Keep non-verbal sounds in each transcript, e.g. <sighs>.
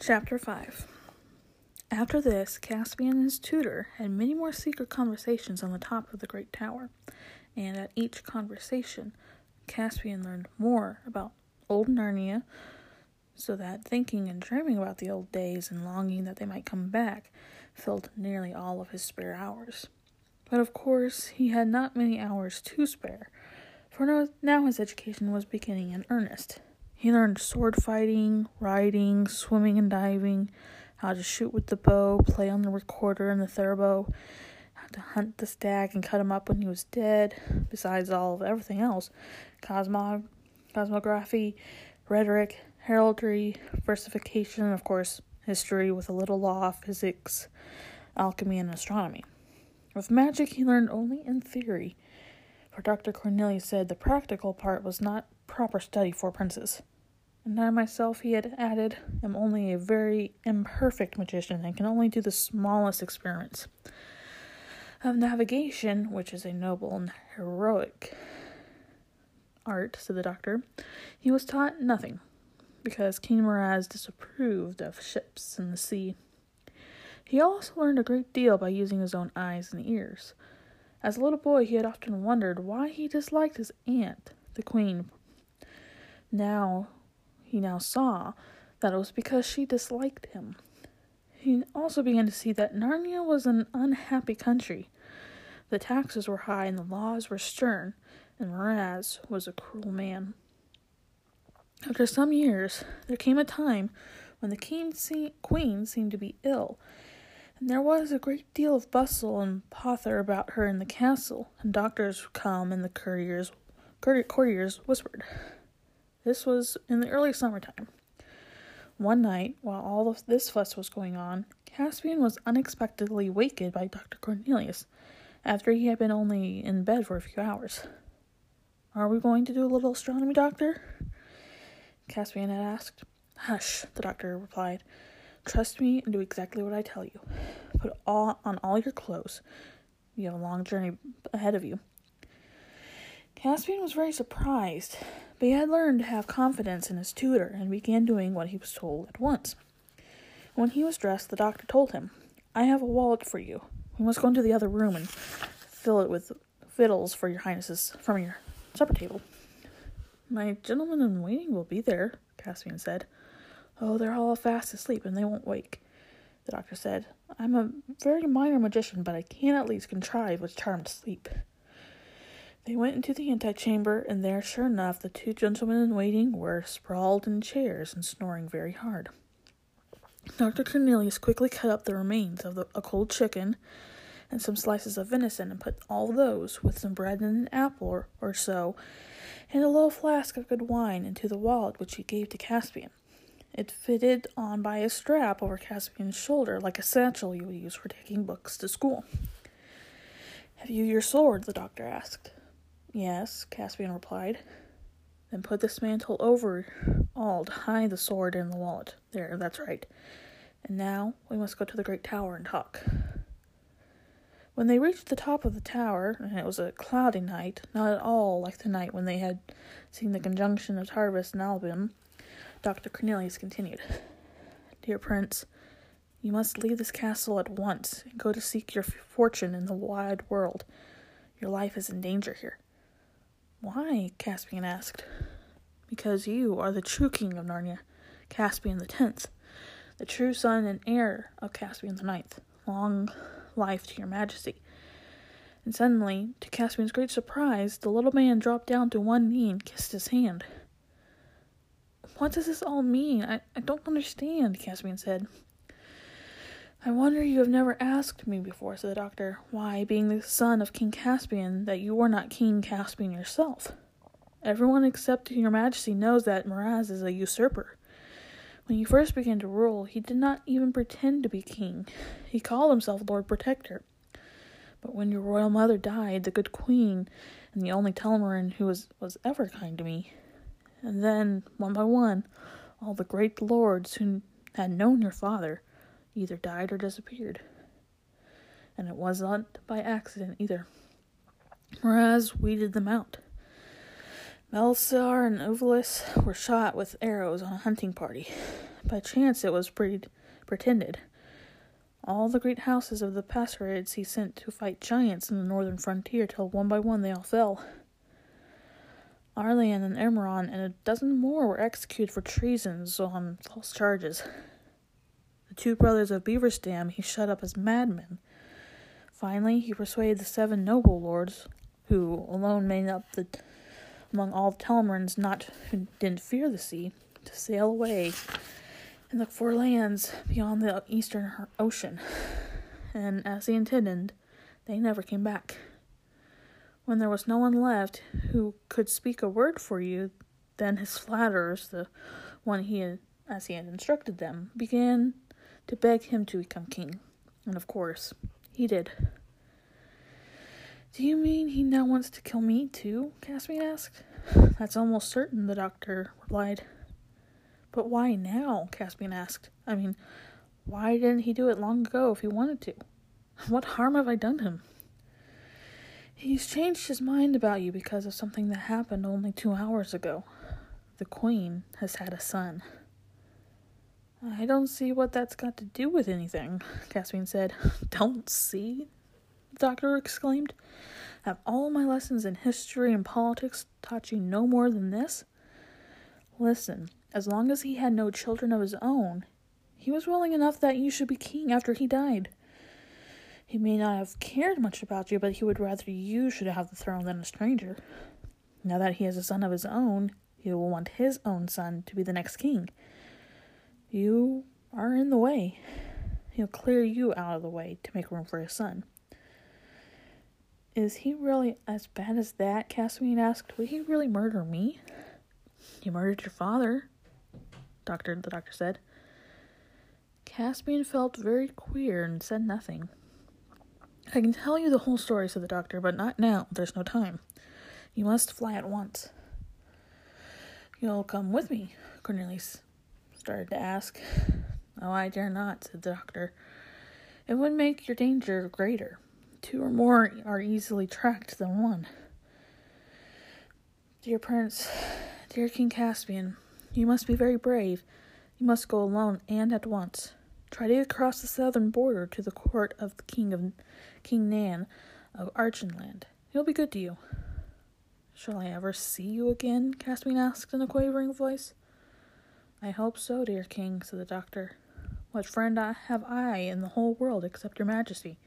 Chapter 5 After this, Caspian and his tutor had many more secret conversations on the top of the great tower, and at each conversation, Caspian learned more about old Narnia, so that thinking and dreaming about the old days and longing that they might come back filled nearly all of his spare hours. But of course, he had not many hours to spare, for now his education was beginning in earnest. He learned sword fighting, riding, swimming and diving, how to shoot with the bow, play on the recorder and the theorbo, how to hunt the stag and cut him up when he was dead, besides all of everything else cosmog- cosmography, rhetoric, heraldry, versification, and of course, history with a little law, physics, alchemy, and astronomy. With magic, he learned only in theory, for Dr. Cornelius said the practical part was not proper study for princes. And I myself, he had added, am only a very imperfect magician and can only do the smallest experiments. Of navigation, which is a noble and heroic art, said the doctor, he was taught nothing, because King Miraz disapproved of ships and the sea. He also learned a great deal by using his own eyes and ears. As a little boy, he had often wondered why he disliked his aunt, the queen, now he now saw that it was because she disliked him. He also began to see that Narnia was an unhappy country. The taxes were high and the laws were stern, and Miraz was a cruel man. After some years, there came a time when the king se- queen seemed to be ill, and there was a great deal of bustle and pother about her in the castle, and doctors would come and the courtiers whispered. This was in the early summertime. One night, while all of this fuss was going on, Caspian was unexpectedly wakened by Dr. Cornelius after he had been only in bed for a few hours. Are we going to do a little astronomy, doctor? Caspian had asked. Hush, the doctor replied. Trust me and do exactly what I tell you. Put all on all your clothes. You have a long journey ahead of you. Caspian was very surprised but he had learned to have confidence in his tutor and began doing what he was told at once. When he was dressed, the doctor told him, I have a wallet for you. We must go into the other room and fill it with victuals for your highnesses from your supper table. My gentlemen in waiting will be there, Caspian said. Oh, they're all fast asleep and they won't wake, the doctor said. I'm a very minor magician, but I can at least contrive with charmed sleep. They went into the antechamber, and there, sure enough, the two gentlemen in waiting were sprawled in chairs and snoring very hard. Dr. Cornelius quickly cut up the remains of the, a cold chicken and some slices of venison and put all those, with some bread and an apple or, or so, and a little flask of good wine into the wallet which he gave to Caspian. It fitted on by a strap over Caspian's shoulder like a satchel you would use for taking books to school. Have you your sword? the doctor asked. Yes, Caspian replied. Then put this mantle over all to hide the sword in the wallet. There, that's right. And now we must go to the great tower and talk. When they reached the top of the tower, and it was a cloudy night, not at all like the night when they had seen the conjunction of Tarva and Alambil, Dr. Cornelius continued, Dear Prince, you must leave this castle at once and go to seek your fortune in the wide world. Your life is in danger here. Why? Caspian asked. Because you are the true king of Narnia, Caspian the Tenth, the true son and heir of Caspian the Ninth. Long life to your majesty. And suddenly, to Caspian's great surprise, the little man dropped down to one knee and kissed his hand. What does this all mean? I, I don't understand, Caspian said. I wonder you have never asked me before, said the doctor, why, being the son of King Caspian, that you are not King Caspian yourself. Everyone except your majesty knows that Miraz is a usurper. When he first began to rule, he did not even pretend to be king. He called himself Lord Protector. But when your royal mother died, the good queen, and the only Telmarine who was, was ever kind to me, and then, one by one, all the great lords who had known your father, either died or disappeared. And it was not by accident either. Miraz weeded them out. Melzar and Uvilas were shot with arrows on a hunting party. By chance it was pre- pretended. All the great houses of the Passarids he sent to fight giants in the northern frontier till one by one they all fell. Arlian and Erimon and a dozen more were executed for treasons on false charges. Two brothers of Beaversdam he shut up as madmen. Finally, he persuaded the seven noble lords, who alone made up the among all the Telmarines not who didn't fear the sea, to sail away and look for lands beyond the eastern ocean. And as he intended, they never came back. When there was no one left who could speak a word for you, then his flatterers, the one he had, as he had instructed them, began to beg him to become king. And of course, he did. Do you mean he now wants to kill me too? Caspian asked. That's almost certain, the doctor replied. But why now? Caspian asked. I mean, why didn't he do it long ago if he wanted to? What harm have I done him? He's changed his mind about you because of something that happened only two hours ago. The Queen has had a son. I don't see what that's got to do with anything, Caspian said. <laughs> Don't see? The doctor exclaimed. Have all my lessons in history and politics taught you no more than this? Listen, as long as he had no children of his own, he was willing enough that you should be king after he died. He may not have cared much about you, but he would rather you should have the throne than a stranger. Now that he has a son of his own, he will want his own son to be the next king. You are in the way. He'll clear you out of the way to make room for his son. Is he really as bad as that? Caspian asked. Would he really murder me? He murdered your father, doctor the doctor said. Caspian felt very queer and said nothing. I can tell you the whole story, said the doctor, but not now. There's no time. You must fly at once. You'll come with me, Cornelius started to ask. Oh, I dare not, said the doctor. It would make your danger greater. Two or more are easily tracked than one. Dear Prince, dear King Caspian, you must be very brave. You must go alone and at once. Try to get across the southern border to the court of the King of King Nan of Archenland. He'll be good to you. Shall I ever see you again? Caspian asked in a quavering voice. I hope so, dear king, said the doctor. What friend have I in the whole world except your majesty?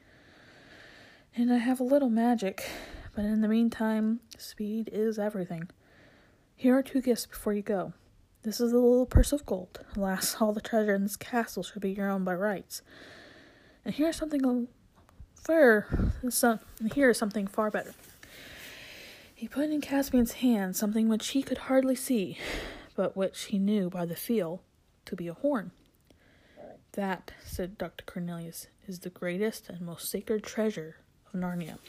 And I have a little magic, but in the meantime, speed is everything. Here are two gifts before you go. This is a little purse of gold. Alas, <laughs> all the treasure in this castle should be your own by rights. And here's something far, here is something far better. He put in Caspian's hand something which he could hardly see, but which he knew by the feel to be a horn. That, said Dr. Cornelius, is the greatest and most sacred treasure of Narnia.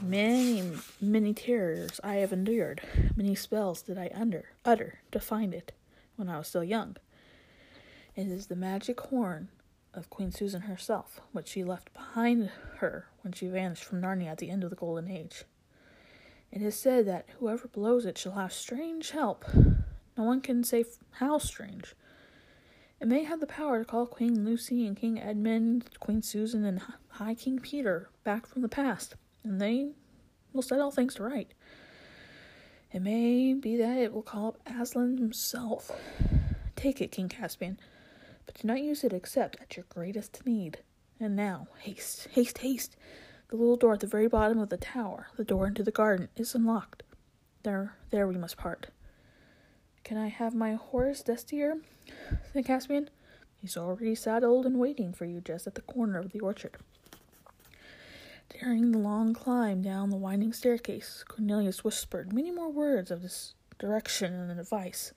Many, many terrors I have endured, many spells did I under, utter to find it when I was still young. It is the magic horn of Queen Susan herself, which she left behind her when she vanished from Narnia at the end of the Golden Age. It is said that whoever blows it shall have strange help. No one can say how strange. It may have the power to call Queen Lucy and King Edmund, Queen Susan, and High King Peter back from the past and they will set all things to right. It may be that it will call up Aslan himself. Take it, King Caspian, but do not use it except at your greatest need. And now, haste, haste, haste! The little door at the very bottom of the tower, the door into the garden, is unlocked. There, there we must part. Can I have my horse, Destrier? said Caspian. He's already saddled and waiting for you just at the corner of the orchard. During the long climb down the winding staircase, Cornelius whispered many more words of this direction and advice.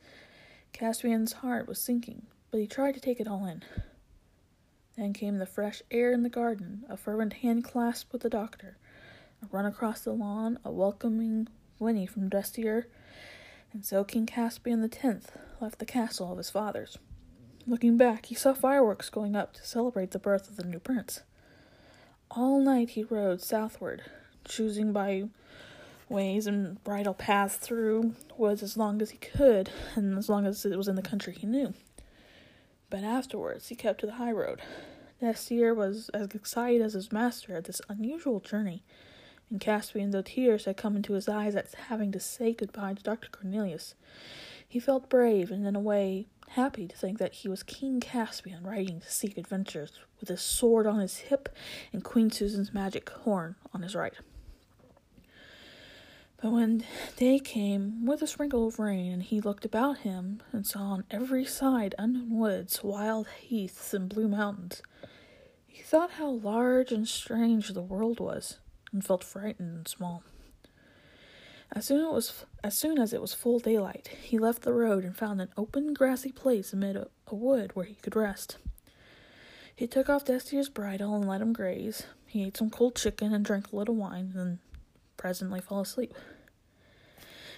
Caspian's heart was sinking, but he tried to take it all in. Then came the fresh air in the garden, a fervent hand clasp with the doctor, a run across the lawn, a welcoming whinny from Destrier, and so King Caspian the Tenth left the castle of his fathers. Looking back, he saw fireworks going up to celebrate the birth of the new prince. All night he rode southward, choosing by ways and bridle paths through woods as long as he could, and as long as it was in the country he knew. but afterwards he kept to the high road. Destrier was as excited as his master at this unusual journey, and Caspian, though tears had come into his eyes at having to say goodbye to Dr. Cornelius, he felt brave and in a way happy to think that he was King Caspian riding to seek adventures with his sword on his hip and Queen Susan's magic horn on his right. But when day came with a sprinkle of rain, and he looked about him and saw on every side unknown woods, wild heaths, and blue mountains, he thought how large and strange the world was, and felt frightened and small. As soon, it was, as soon as it was full daylight, he left the road and found an open, grassy place amid a, a wood where he could rest. He took off Destrier's bridle and let him graze. He ate some cold chicken and drank a little wine, and presently fell asleep.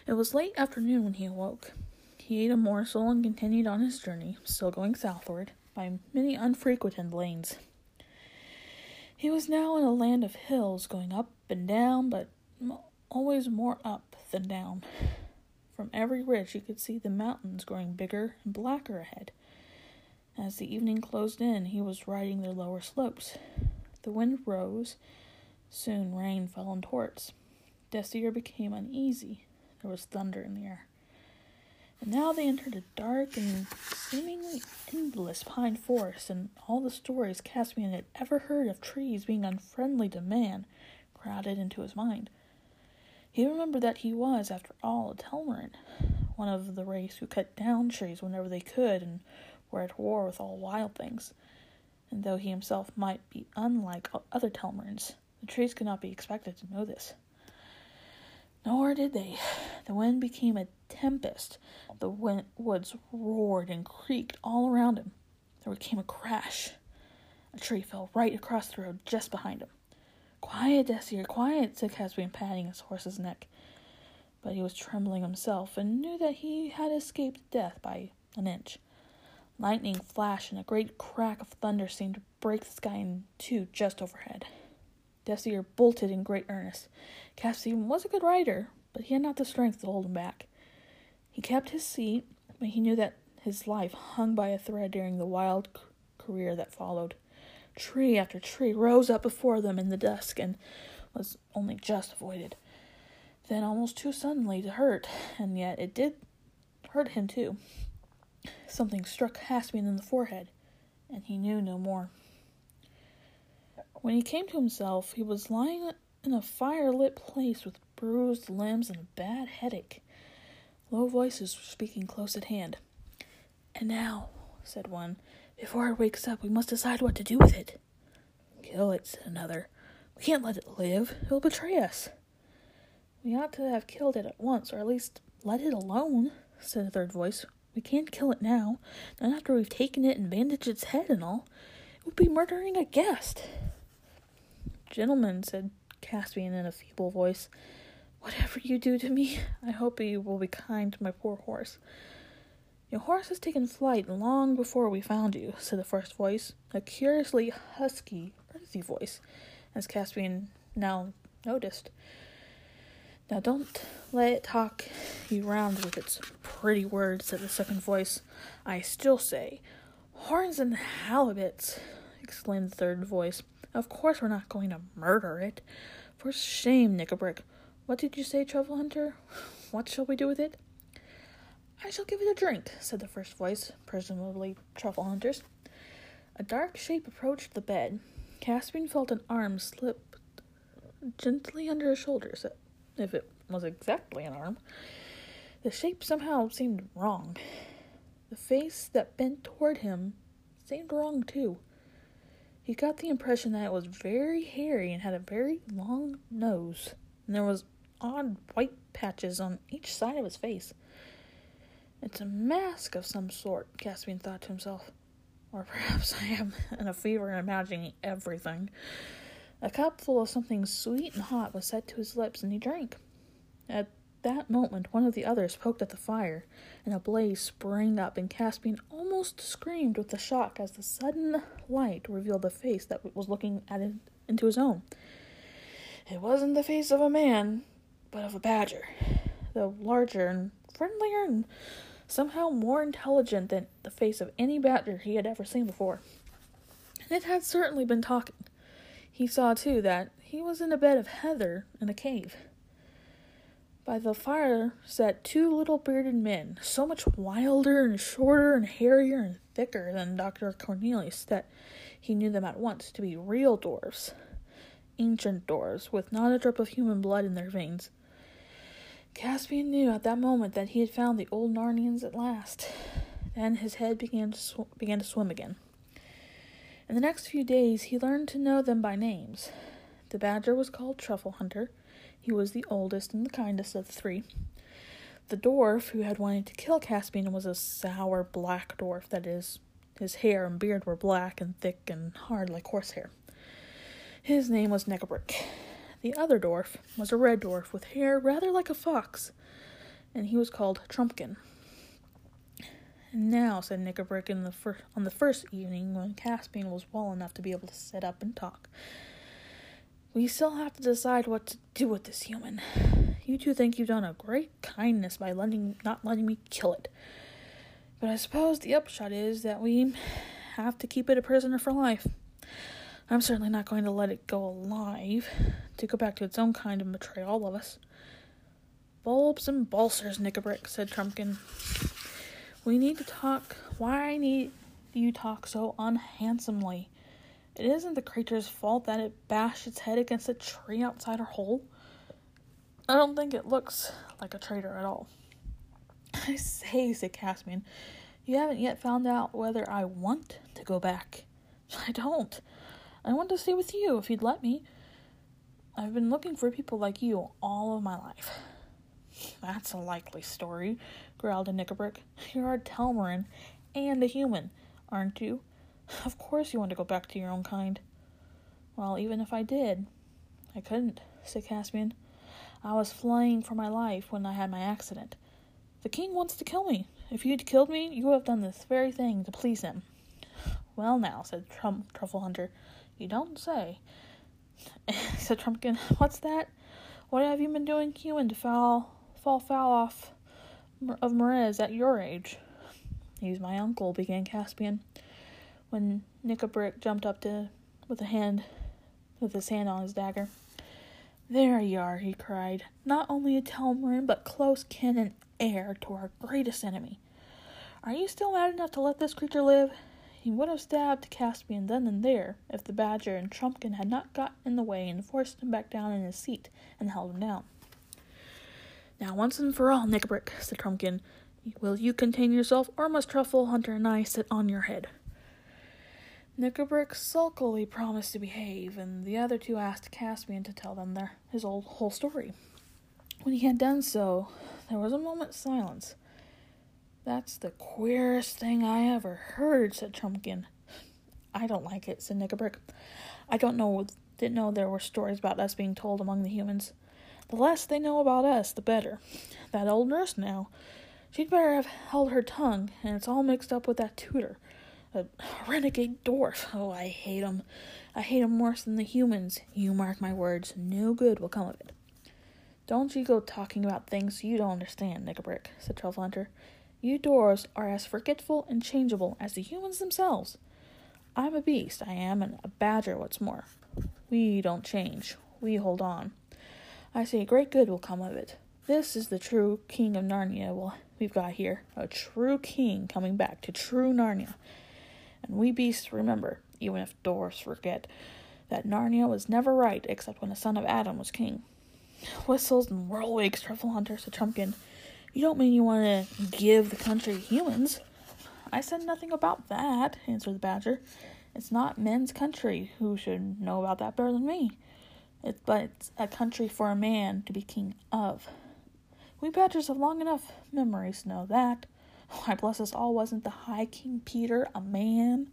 It was late afternoon when he awoke. He ate a morsel and continued on his journey, still going southward, by many unfrequented lanes. He was now in a land of hills, going up and down, but always more up than down. From every ridge he could see the mountains growing bigger and blacker ahead. As the evening closed in, he was riding their lower slopes. The wind rose. Soon rain fell in torrents. Destrier became uneasy. There was thunder in the air. And now they entered a dark and seemingly endless pine forest, and all the stories Caspian had ever heard of trees being unfriendly to man crowded into his mind. He remembered that he was, after all, a Telmarine, one of the race who cut down trees whenever they could and were at war with all wild things. And though he himself might be unlike other Telmarines, the trees could not be expected to know this. Nor did they. The wind became a tempest. The wind- woods roared and creaked all around him. There came a crash. A tree fell right across the road just behind him. Quiet, Destrier, quiet, said Caspian, patting his horse's neck. But he was trembling himself and knew that he had escaped death by an inch. Lightning flashed and a great crack of thunder seemed to break the sky in two just overhead. Destrier bolted in great earnest. Caspian was a good rider, but he had not the strength to hold him back. He kept his seat, but he knew that his life hung by a thread during the wild c- career that followed. Tree after tree rose up before them in the dusk and was only just avoided. Then, almost too suddenly to hurt, and yet it did hurt him too. Something struck Caspian in the forehead, and he knew no more. When he came to himself, he was lying in a firelit place with bruised limbs and a bad headache. Low voices were speaking close at hand. And now, said one, before it wakes up, we must decide what to do with it. Kill it, said another. We can't let it live. It'll betray us. We ought to have killed it at once, or at least let it alone, said a third voice. We can't kill it now, not after we've taken it and bandaged its head and all. It would be murdering a guest. Gentlemen, said Caspian in a feeble voice, whatever you do to me, I hope you will be kind to my poor horse. Your horse has taken flight long before we found you, said the first voice, a curiously husky, earthy voice, as Caspian now noticed. Now don't let it talk you round with its pretty words, said the second voice. I still say, horns and halibut, exclaimed the third voice. Of course we're not going to murder it. For shame, Nikabrik. What did you say, Truffle Hunter? <laughs> What shall we do with it? I shall give it a drink, said the first voice, presumably Truffle Hunter's. A dark shape approached the bed. Caspian felt an arm slip gently under his shoulders, if it was exactly an arm. The shape somehow seemed wrong. The face that bent toward him seemed wrong, too. He got the impression that it was very hairy and had a very long nose, and there was odd white patches on each side of his face. It's a mask of some sort, Caspian thought to himself. Or perhaps I am in <laughs> a fever and imagining everything. A cup full of something sweet and hot was set to his lips, and he drank. At that moment, one of the others poked at the fire, and a blaze sprang up, and Caspian almost screamed with the shock as the sudden light revealed the face that was looking at it into his own. It wasn't the face of a man, but of a badger, though larger and friendlier and somehow more intelligent than the face of any badger he had ever seen before. And it had certainly been talking. He saw, too, that he was in a bed of heather in a cave. By the fire sat two little bearded men, so much wilder and shorter and hairier and thicker than Dr. Cornelius that he knew them at once to be real dwarfs, ancient dwarfs, with not a drop of human blood in their veins. Caspian knew at that moment that he had found the old Narnians at last. Then his head began to sw- began to swim again. In the next few days, he learned to know them by names. The badger was called Truffle Hunter he was the oldest and the kindest of the three. The dwarf who had wanted to kill Caspian was a sour black dwarf, that is, his hair and beard were black and thick and hard like horsehair. His name was Nikabrik. The other dwarf was a red dwarf with hair rather like a fox, and he was called Trumpkin. Now, said Nikabrik in the fir- on the first evening when Caspian was well enough to be able to sit up and talk, we still have to decide what to do with this human. You two think you've done a great kindness by not letting me kill it. But I suppose the upshot is that we have to keep it a prisoner for life. I'm certainly not going to let it go alive to go back to its own kind and betray all of us. Bulbs and balsers, Nikabrik, said Trumpkin. We need to talk. Why need you talk so unhandsomely? It isn't the creature's fault that it bashed its head against a tree outside her hole. I don't think it looks like a traitor at all. <laughs> I say, said Caspian, you haven't yet found out whether I want to go back. <laughs> I don't. I want to stay with you if you'd let me. I've been looking for people like you all of my life. <sighs> That's a likely story, growled a Nikabrik. You're a Telmarine and a human, aren't you? Of course you want to go back to your own kind. Well, even if I did, I couldn't, said Caspian. I was flying for my life when I had my accident. The king wants to kill me. If you'd killed me, you would have done this very thing to please him. Well, now, said Trump Truffle Hunter, you don't say. <laughs> said Trumpkin, what's that? What have you been doing, human, to fall, fall foul off of Miraz at your age? He's my uncle, began Caspian when Nikabrik jumped up to with a hand with his hand on his dagger. There you are, he cried. Not only a Telmarine, but close kin and heir to our greatest enemy. Are you still mad enough to let this creature live? He would have stabbed Caspian then and there if the Badger and Trumpkin had not got in the way and forced him back down in his seat and held him down. Now, once and for all, Nikabrik, said Trumpkin, will you contain yourself, or must Truffle Hunter and I sit on your head? Nikabrik sulkily promised to behave, and the other two asked Caspian to tell them their his old whole story. When he had done so, there was a moment's silence. That's the queerest thing I ever heard, said Trumpkin. I don't like it, said Nikabrik. I don't know didn't know there were stories about us being told among the humans. The less they know about us, the better. That old nurse now. She'd better have held her tongue, and it's all mixed up with that tutor. A renegade dwarf. Oh, I hate him. I hate him worse than the humans. You mark my words, no good will come of it. Don't you go talking about things you don't understand, Nikabrik, said Hunter. You dwarfs are as forgetful and changeable as the humans themselves. I'm a beast, I am, and a badger, what's more. We don't change. We hold on. I say great good will come of it. This is the true king of Narnia well, we've got here. A true king coming back to true Narnia. And we beasts remember, even if dwarfs forget, that Narnia was never right except when the son of Adam was king. Whistles and whirlwinds, truffle hunter, said Trumpkin. You don't mean you want to give the country humans? I said nothing about that, answered the badger. It's not men's country. Who should know about that better than me? It, but it's a country for a man to be king of. We badgers have long enough memories to know that. Why, bless us all, wasn't the High King Peter a man?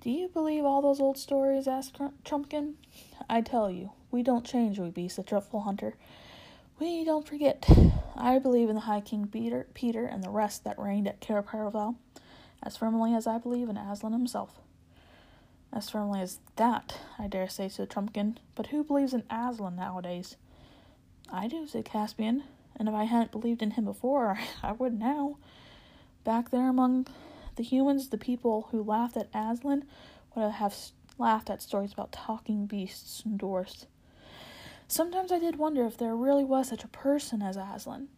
Do you believe all those old stories? asked Trumpkin. I tell you, we don't change, we be, said Truffle Hunter. We don't forget. I believe in the High King Peter, Peter and the rest that reigned at Cair Paravel as firmly as I believe in Aslan himself. As firmly as that, I dare say, said Trumpkin. But who believes in Aslan nowadays? I do, said Caspian, and if I hadn't believed in him before, <laughs> I would now. Back there among the humans, the people who laughed at Aslan would have laughed at stories about talking beasts and dwarfs. Sometimes I did wonder if there really was such a person as Aslan,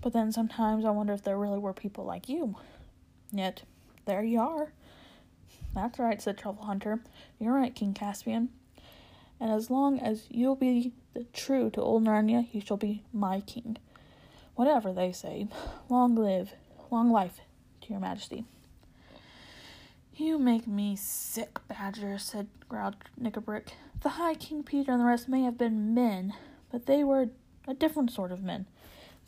but then sometimes I wonder if there really were people like you. Yet, there you are. That's right, said Truffle Hunter. You're right, King Caspian. And as long as you'll be true to old Narnia, you shall be my king. Whatever they say, <sighs> long live, long life to your majesty. You make me sick, Badger, said growled Nikabrik. The High King Peter and the rest may have been men, but they were a different sort of men.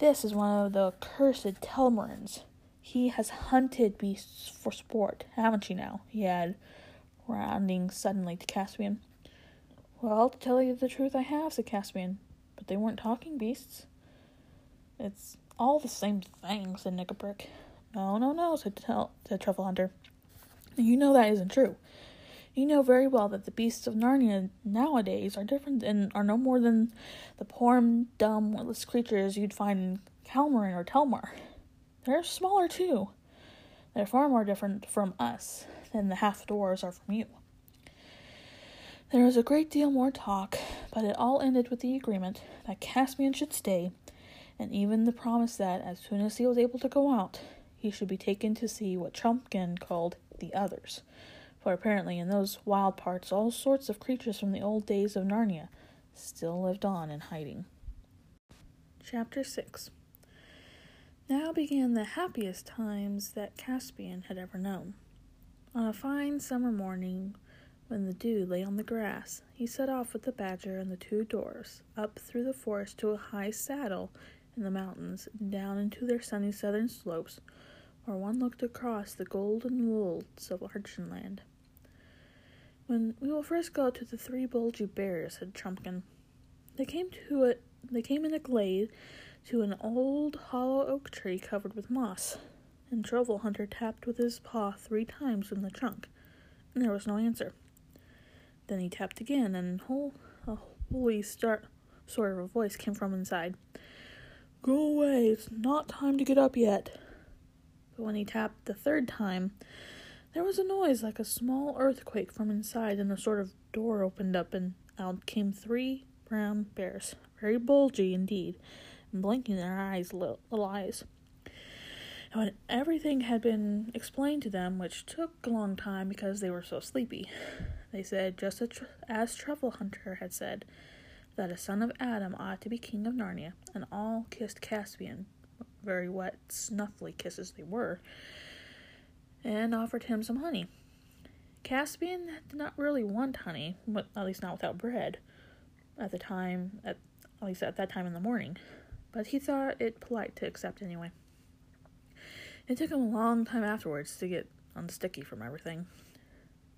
This is one of the cursed Telmarines. He has hunted beasts for sport, haven't you now? he added, rounding suddenly to Caspian. Well, to tell you the truth, I have, said Caspian, but they weren't talking beasts. It's all the same thing, said Nikabrik. No, no, no, said, Tel- said Truffle Hunter. You know that isn't true. You know very well that the beasts of Narnia nowadays are different and are no more than the poor, dumb, witless creatures you'd find in Calormen or Telmar. They're smaller too. They're far more different from us than the half dwarves are from you. There was a great deal more talk, but it all ended with the agreement that Caspian should stay, and even the promise that, as soon as he was able to go out, he should be taken to see what Trumpkin called the others. For apparently, in those wild parts, all sorts of creatures from the old days of Narnia still lived on in hiding. Chapter 6 Now began the happiest times that Caspian had ever known. On a fine summer morning, when the dew lay on the grass, he set off with the badger and the two dwarfs up through the forest to a high saddle in the mountains, down into their sunny southern slopes, where one looked across the golden wolds of Archenland. When we will first go to the three bulgy bears, said Trumpkin. They came to it they came in a glade to an old hollow oak tree covered with moss, and Truffle Hunter tapped with his paw three times in the trunk, and there was no answer. Then he tapped again, and whole, a holy start sort of a voice came from inside. Go away, it's not time to get up yet. But when he tapped the third time, there was a noise like a small earthquake from inside, and a sort of door opened up, and out came three brown bears, very bulgy indeed, and blinking their eyes, little, little eyes. And when everything had been explained to them, which took a long time because they were so sleepy, they said, just as Truffle Hunter had said, that a son of Adam ought to be king of Narnia, and all kissed Caspian very wet, snuffly kisses they were, and offered him some honey. Caspian did not really want honey, but at least not without bread, at the time, at, at least at that time in the morning, but he thought it polite to accept anyway. It took him a long time afterwards to get unsticky from everything.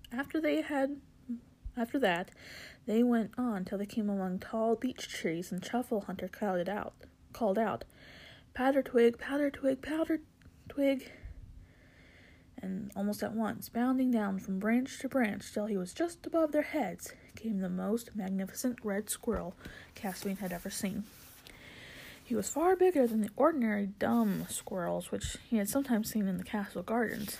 After they had, after that, they went on till they came among tall beech trees, and Truffle Hunter called out, called out, Pattertwig, powder twig, powder twig. And almost at once, bounding down from branch to branch till he was just above their heads, came the most magnificent red squirrel Caspian had ever seen. He was far bigger than the ordinary dumb squirrels which he had sometimes seen in the castle gardens.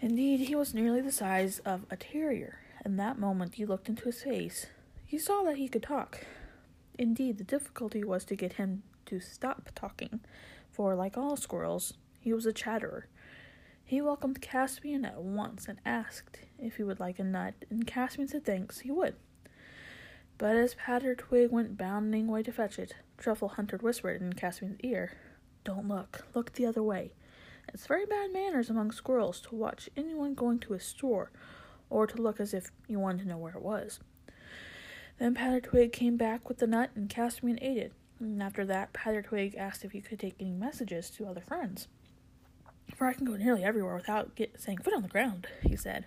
Indeed, he was nearly the size of a terrier, and that moment you looked into his face, you saw that he could talk. Indeed, the difficulty was to get him to stop talking, for, like all squirrels, he was a chatterer. He welcomed Caspian at once and asked if he would like a nut, and Caspian said thanks, he would. But as Patter Twig went bounding away to fetch it, Truffle Hunter whispered in Caspian's ear, Don't look, look the other way. It's very bad manners among squirrels to watch anyone going to a store, or to look as if you wanted to know where it was. Then Twig came back with the nut, and Caspian ate it, and after that, Twig asked if he could take any messages to other friends. For I can go nearly everywhere without get, saying foot on the ground, he said.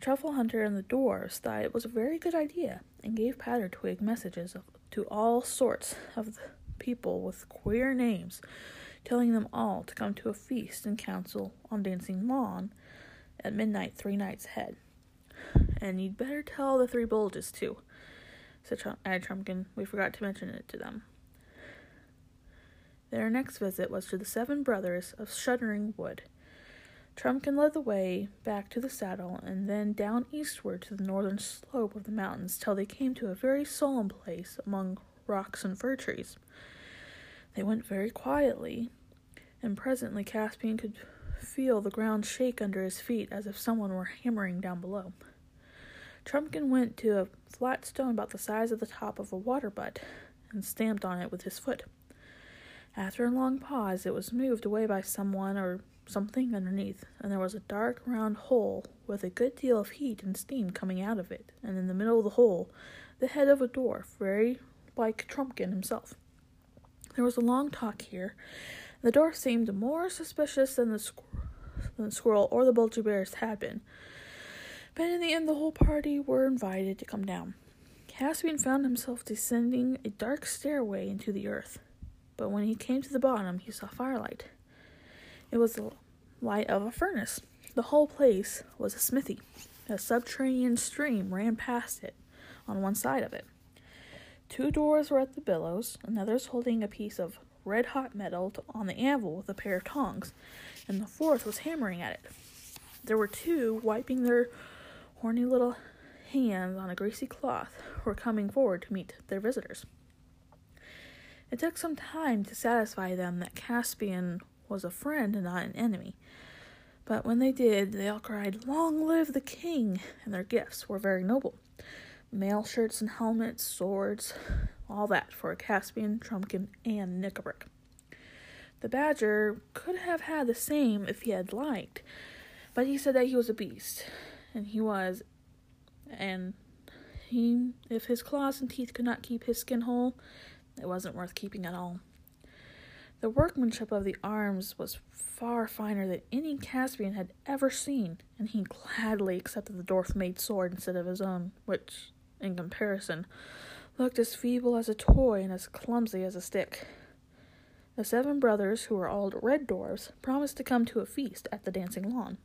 Truffle Hunter and the dwarfs thought it was a very good idea, and gave Twig messages of, to all sorts of people with queer names, telling them all to come to a feast and council on Dancing Lawn at midnight three nights ahead. And you'd better tell the three bulges, too, said Trumpkin. We forgot to mention it to them. Their next visit was to the seven brothers of Shuddering Wood. Trumpkin led the way back to the saddle and then down eastward to the northern slope of the mountains till they came to a very solemn place among rocks and fir trees. They went very quietly, and presently Caspian could feel the ground shake under his feet as if someone were hammering down below. Trumpkin went to a flat stone about the size of the top of a water butt and stamped on it with his foot. After a long pause, it was moved away by someone or something underneath, and there was a dark round hole with a good deal of heat and steam coming out of it, and in the middle of the hole, the head of a dwarf, very like Trumpkin himself. There was a long talk here. The dwarf seemed more suspicious than the, than the squirrel or the bulgy bears had been, but in the end, the whole party were invited to come down. Caspian found himself descending a dark stairway into the earth, but when he came to the bottom, he saw firelight. It was the light of a furnace. The whole place was a smithy. A subterranean stream ran past it on one side of it. Two doors were at the bellows, another's holding a piece of red hot metal on the anvil with a pair of tongs, and the fourth was hammering at it. There were two wiping their horny little hands on a greasy cloth who were coming forward to meet their visitors. It took some time to satisfy them that Caspian was a friend and not an enemy. But when they did, they all cried, Long live the king! And their gifts were very noble mail shirts and helmets, swords, all that for a Caspian, Trumpkin, and Nikabrik. The badger could have had the same if he had liked, but he said that he was a beast, and he was, and he, if his claws and teeth could not keep his skin whole, it wasn't worth keeping at all. The workmanship of the arms was far finer than any Caspian had ever seen, and he gladly accepted the dwarf made sword instead of his own, which, in comparison, looked as feeble as a toy and as clumsy as a stick. The seven brothers, who were all red dwarfs, promised to come to a feast at the dancing lawn.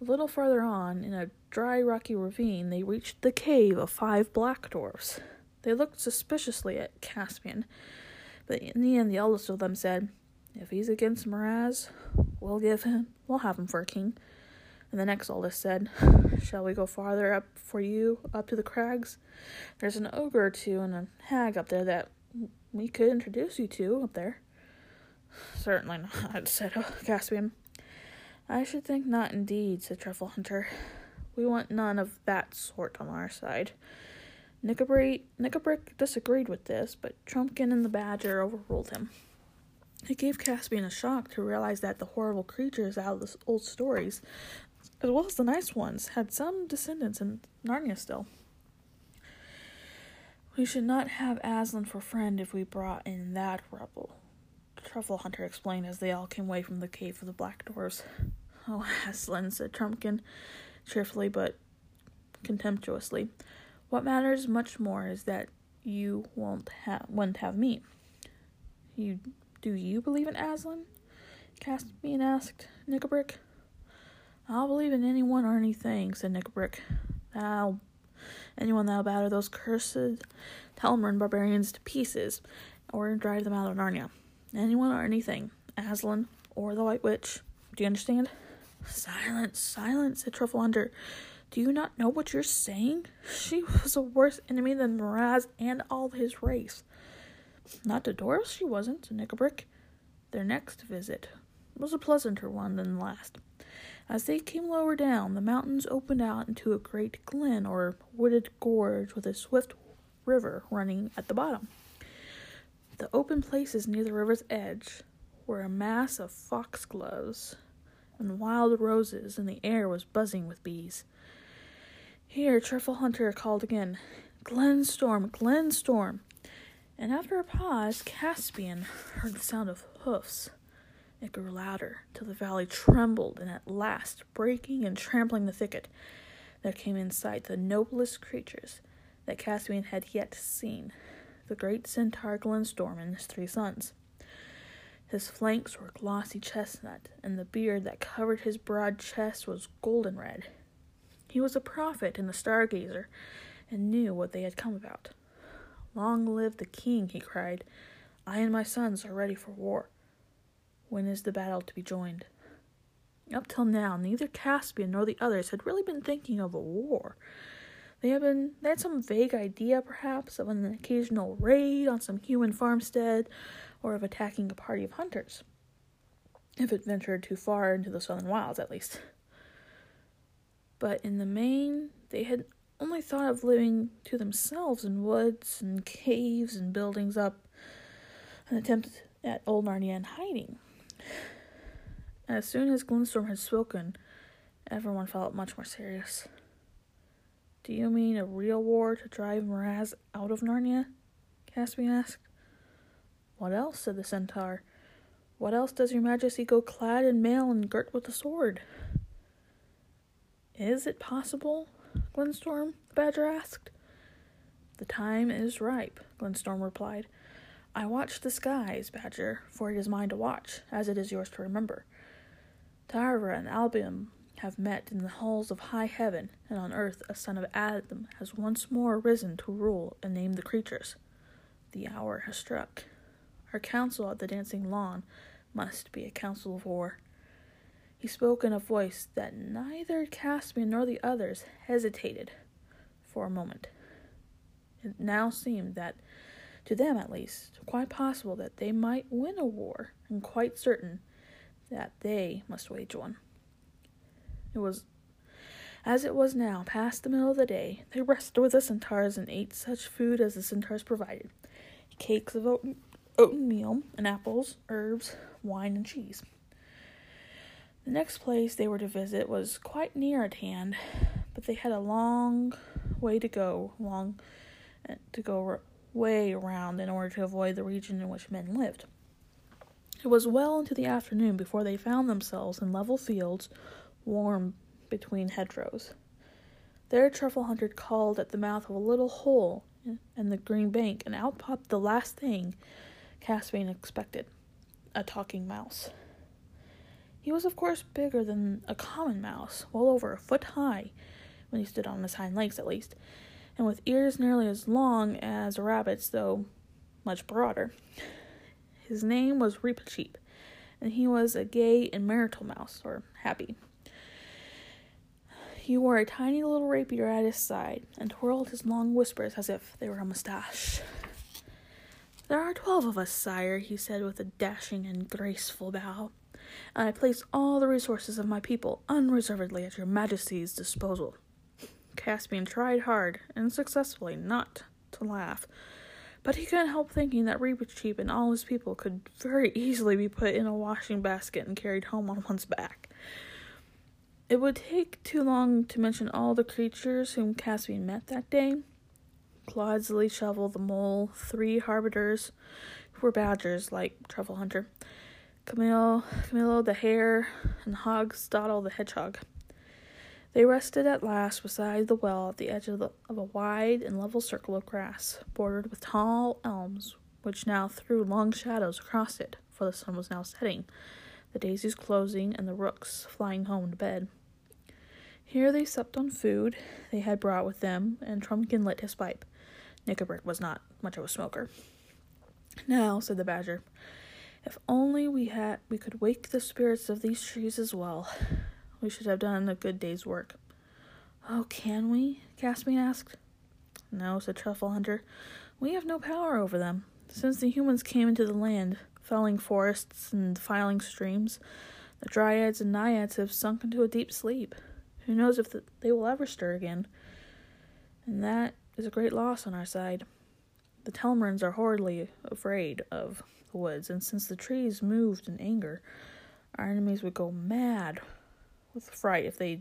A little farther on, in a dry, rocky ravine, they reached the cave of five black dwarfs. They looked suspiciously at Caspian, but in the end, the eldest of them said, If he's against Miraz, we'll give him, we'll have him for a king. And the next oldest said, Shall we go farther up for you, up to the crags? There's an ogre or two and a hag up there that we could introduce you to up there. Certainly not, <laughs> said Caspian. I should think not indeed, said Truffle Hunter. We want none of that sort on our side. Nikabrik disagreed with this, but Trumpkin and the Badger overruled him. It gave Caspian a shock to realize that the horrible creatures out of the old stories, as well as the nice ones, had some descendants in Narnia still. We should not have Aslan for friend if we brought in that rebel, Truffle Hunter explained as they all came away from the cave of the Black Doors. Oh, <laughs> Aslan, said Trumpkin, cheerfully but contemptuously. What matters much more is that you won't have won't have me. You do you believe in Aslan? Caspian asked I'll believe in anyone or anything, said Nikabrik. I'll anyone that'll batter those cursed Telmarine barbarians to pieces, or drive them out of Narnia. Anyone or anything. Aslan or the White Witch. Do you understand? Silence, silence, said Truffle. Do you not know what you're saying? She was a worse enemy than Miraz and all his race. Not to Doris, she wasn't, said Nikabrik. Their next visit was a pleasanter one than the last. As they came lower down, the mountains opened out into a great glen or wooded gorge with a swift river running at the bottom. The open places near the river's edge were a mass of foxgloves and wild roses, and the air was buzzing with bees. Here, Truffle Hunter called again, Glenstorm, Glenstorm. And after a pause, Caspian heard the sound of hoofs. It grew louder till the valley trembled, and at last, breaking and trampling the thicket, there came in sight the noblest creatures that Caspian had yet seen the great centaur Glenstorm and his three sons. His flanks were glossy chestnut, and the beard that covered his broad chest was golden red. He was a prophet and a stargazer, and knew what they had come about. Long live the king, he cried. I and my sons are ready for war. When is the battle to be joined? Up till now, neither Caspian nor the others had really been thinking of a war. They had been they had some vague idea, perhaps, of an occasional raid on some human farmstead, or of attacking a party of hunters, if it ventured too far into the southern wilds, at least. But in the main, they had only thought of living to themselves in woods and caves and buildings up an attempt at old Narnia and hiding. As soon as Glenstorm had spoken, everyone felt much more serious. Do you mean a real war to drive Miraz out of Narnia? Caspian asked. What else? said the centaur. What else does your majesty go clad in mail and girt with a sword? Is it possible? Glenstorm, the badger asked. The time is ripe, Glenstorm replied. I watch the skies, Badger, for it is mine to watch, as it is yours to remember. Tarva and Alambil have met in the halls of high heaven, and on earth a son of Adam has once more risen to rule and name the creatures. The hour has struck. Our council at the dancing lawn must be a council of war. He spoke in a voice that neither Caspian nor the others hesitated for a moment. It now seemed that to them at least, quite possible that they might win a war, and quite certain that they must wage one. It was as it was now, past the middle of the day, they rested with the centaurs and ate such food as the centaurs provided cakes of oat- oatmeal and apples, herbs, wine, and cheese. The next place they were to visit was quite near at hand, but they had a long way to go, long eh, to go way around in order to avoid the region in which men lived. It was well into the afternoon before they found themselves in level fields, warm between hedgerows. There, Truffle Hunter called at the mouth of a little hole in the green bank, and out popped the last thing Caspian expected a talking mouse. He was, of course, bigger than a common mouse, well over a foot high, when he stood on his hind legs at least, and with ears nearly as long as a rabbit's, though much broader. His name was Reepicheep, and he was a gay and marital mouse, or happy. He wore a tiny little rapier at his side, and twirled his long whiskers as if they were a mustache. There are twelve of us, sire, he said with a dashing and graceful bow, and I place all the resources of my people unreservedly at your majesty's disposal. Caspian tried hard and successfully not to laugh, but he couldn't help thinking that Reepicheep and all his people could very easily be put in a washing basket and carried home on one's back. It would take too long to mention all the creatures whom Caspian met that day. Clodsley, Shovel the Mole, three Harbiters, who were badgers like Truffle Hunter, Camille, Camillo the Hare, and Hogstoddle the Hedgehog. They rested at last beside the well at the edge of, the, of a wide and level circle of grass, bordered with tall elms, which now threw long shadows across it, for the sun was now setting, the daisies closing, and the rooks flying home to bed. Here they supped on food they had brought with them, and Trumpkin lit his pipe. Nikabrik was not much of a smoker. Now, said the Badger, if only we had we could wake the spirits of these trees as well. We should have done a good day's work. Oh, can we? Caspian asked. No, said Truffle Hunter. We have no power over them. Since the humans came into the land, felling forests and defiling streams, the dryads and naiads have sunk into a deep sleep. Who knows if the, they will ever stir again? And that is a great loss on our side. The Telmarines are horribly afraid of the woods, and since the trees moved in anger, our enemies would go mad with fright if they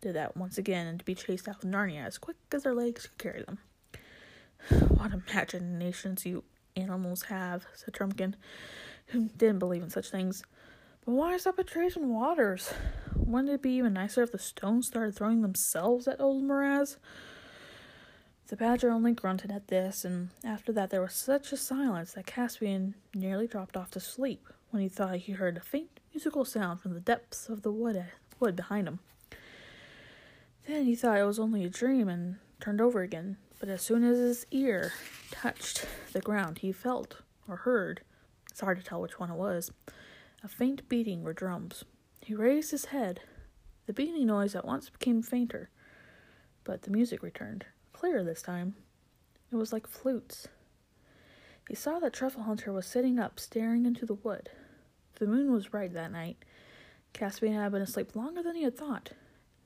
did that once again and to be chased out of Narnia as quick as their legs could carry them. <sighs> what imaginations you animals have, said Trumpkin, who didn't believe in such things. But why stop at trees and waters? Wouldn't it be even nicer if the stones started throwing themselves at old Miraz? The badger only grunted at this, and after that there was such a silence that Caspian nearly dropped off to sleep when he thought he heard a faint musical sound from the depths of the wood wood behind him. Then he thought it was only a dream and turned over again, but as soon as his ear touched the ground, he felt or heard It's hard to tell which one it was. A faint beating were drums. He raised his head. The beating noise at once became fainter, but the music returned, clearer this time. It was like flutes. He saw that Truffle Hunter was sitting up, staring into the wood. The moon was bright that night. Caspian had been asleep longer than he had thought.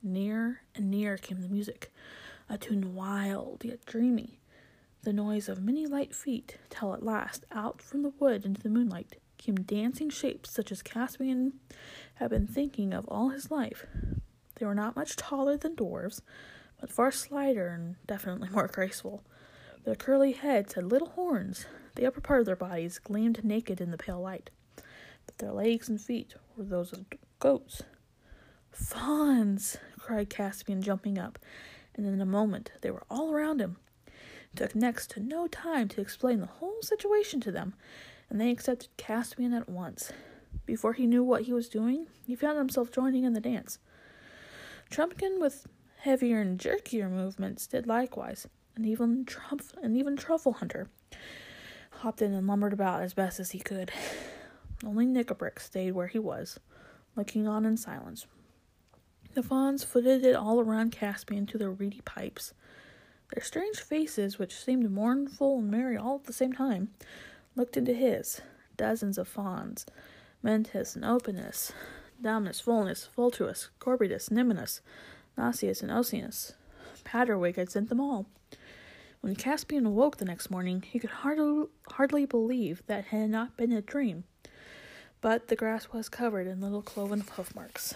Nearer and nearer came the music, a tune wild yet dreamy, the noise of many light feet, till at last, out from the wood into the moonlight, came dancing shapes such as Caspian had been thinking of all his life. They were not much taller than dwarfs, but far slighter and definitely <laughs> more graceful. Their curly heads had little horns. The upper part of their bodies gleamed naked in the pale light, but their legs and feet were those of goats. Fauns! cried Caspian, jumping up, and in a moment they were all around him. It took next to no time to explain the whole situation to them, and they accepted Caspian at once. Before he knew what he was doing, he found himself joining in the dance. Trumpkin, with heavier and jerkier movements, did likewise, and even Trump and even Truffle Hunter hopped in and lumbered about as best as he could. Only Nikabrik stayed where he was, looking on in silence. The fauns footed it all around Caspian to their reedy pipes. Their strange faces, which seemed mournful and merry all at the same time, looked into his. Dozens of fauns, Mentis and Openness, Dominus, Volnus, Vulturus, Corbidus, Niminus, Nauseus, and Oceanus. Pattertwig had sent them all. When Caspian awoke the next morning, he could hardly, hardly believe that it had not been a dream. But the grass was covered in little cloven hoof marks.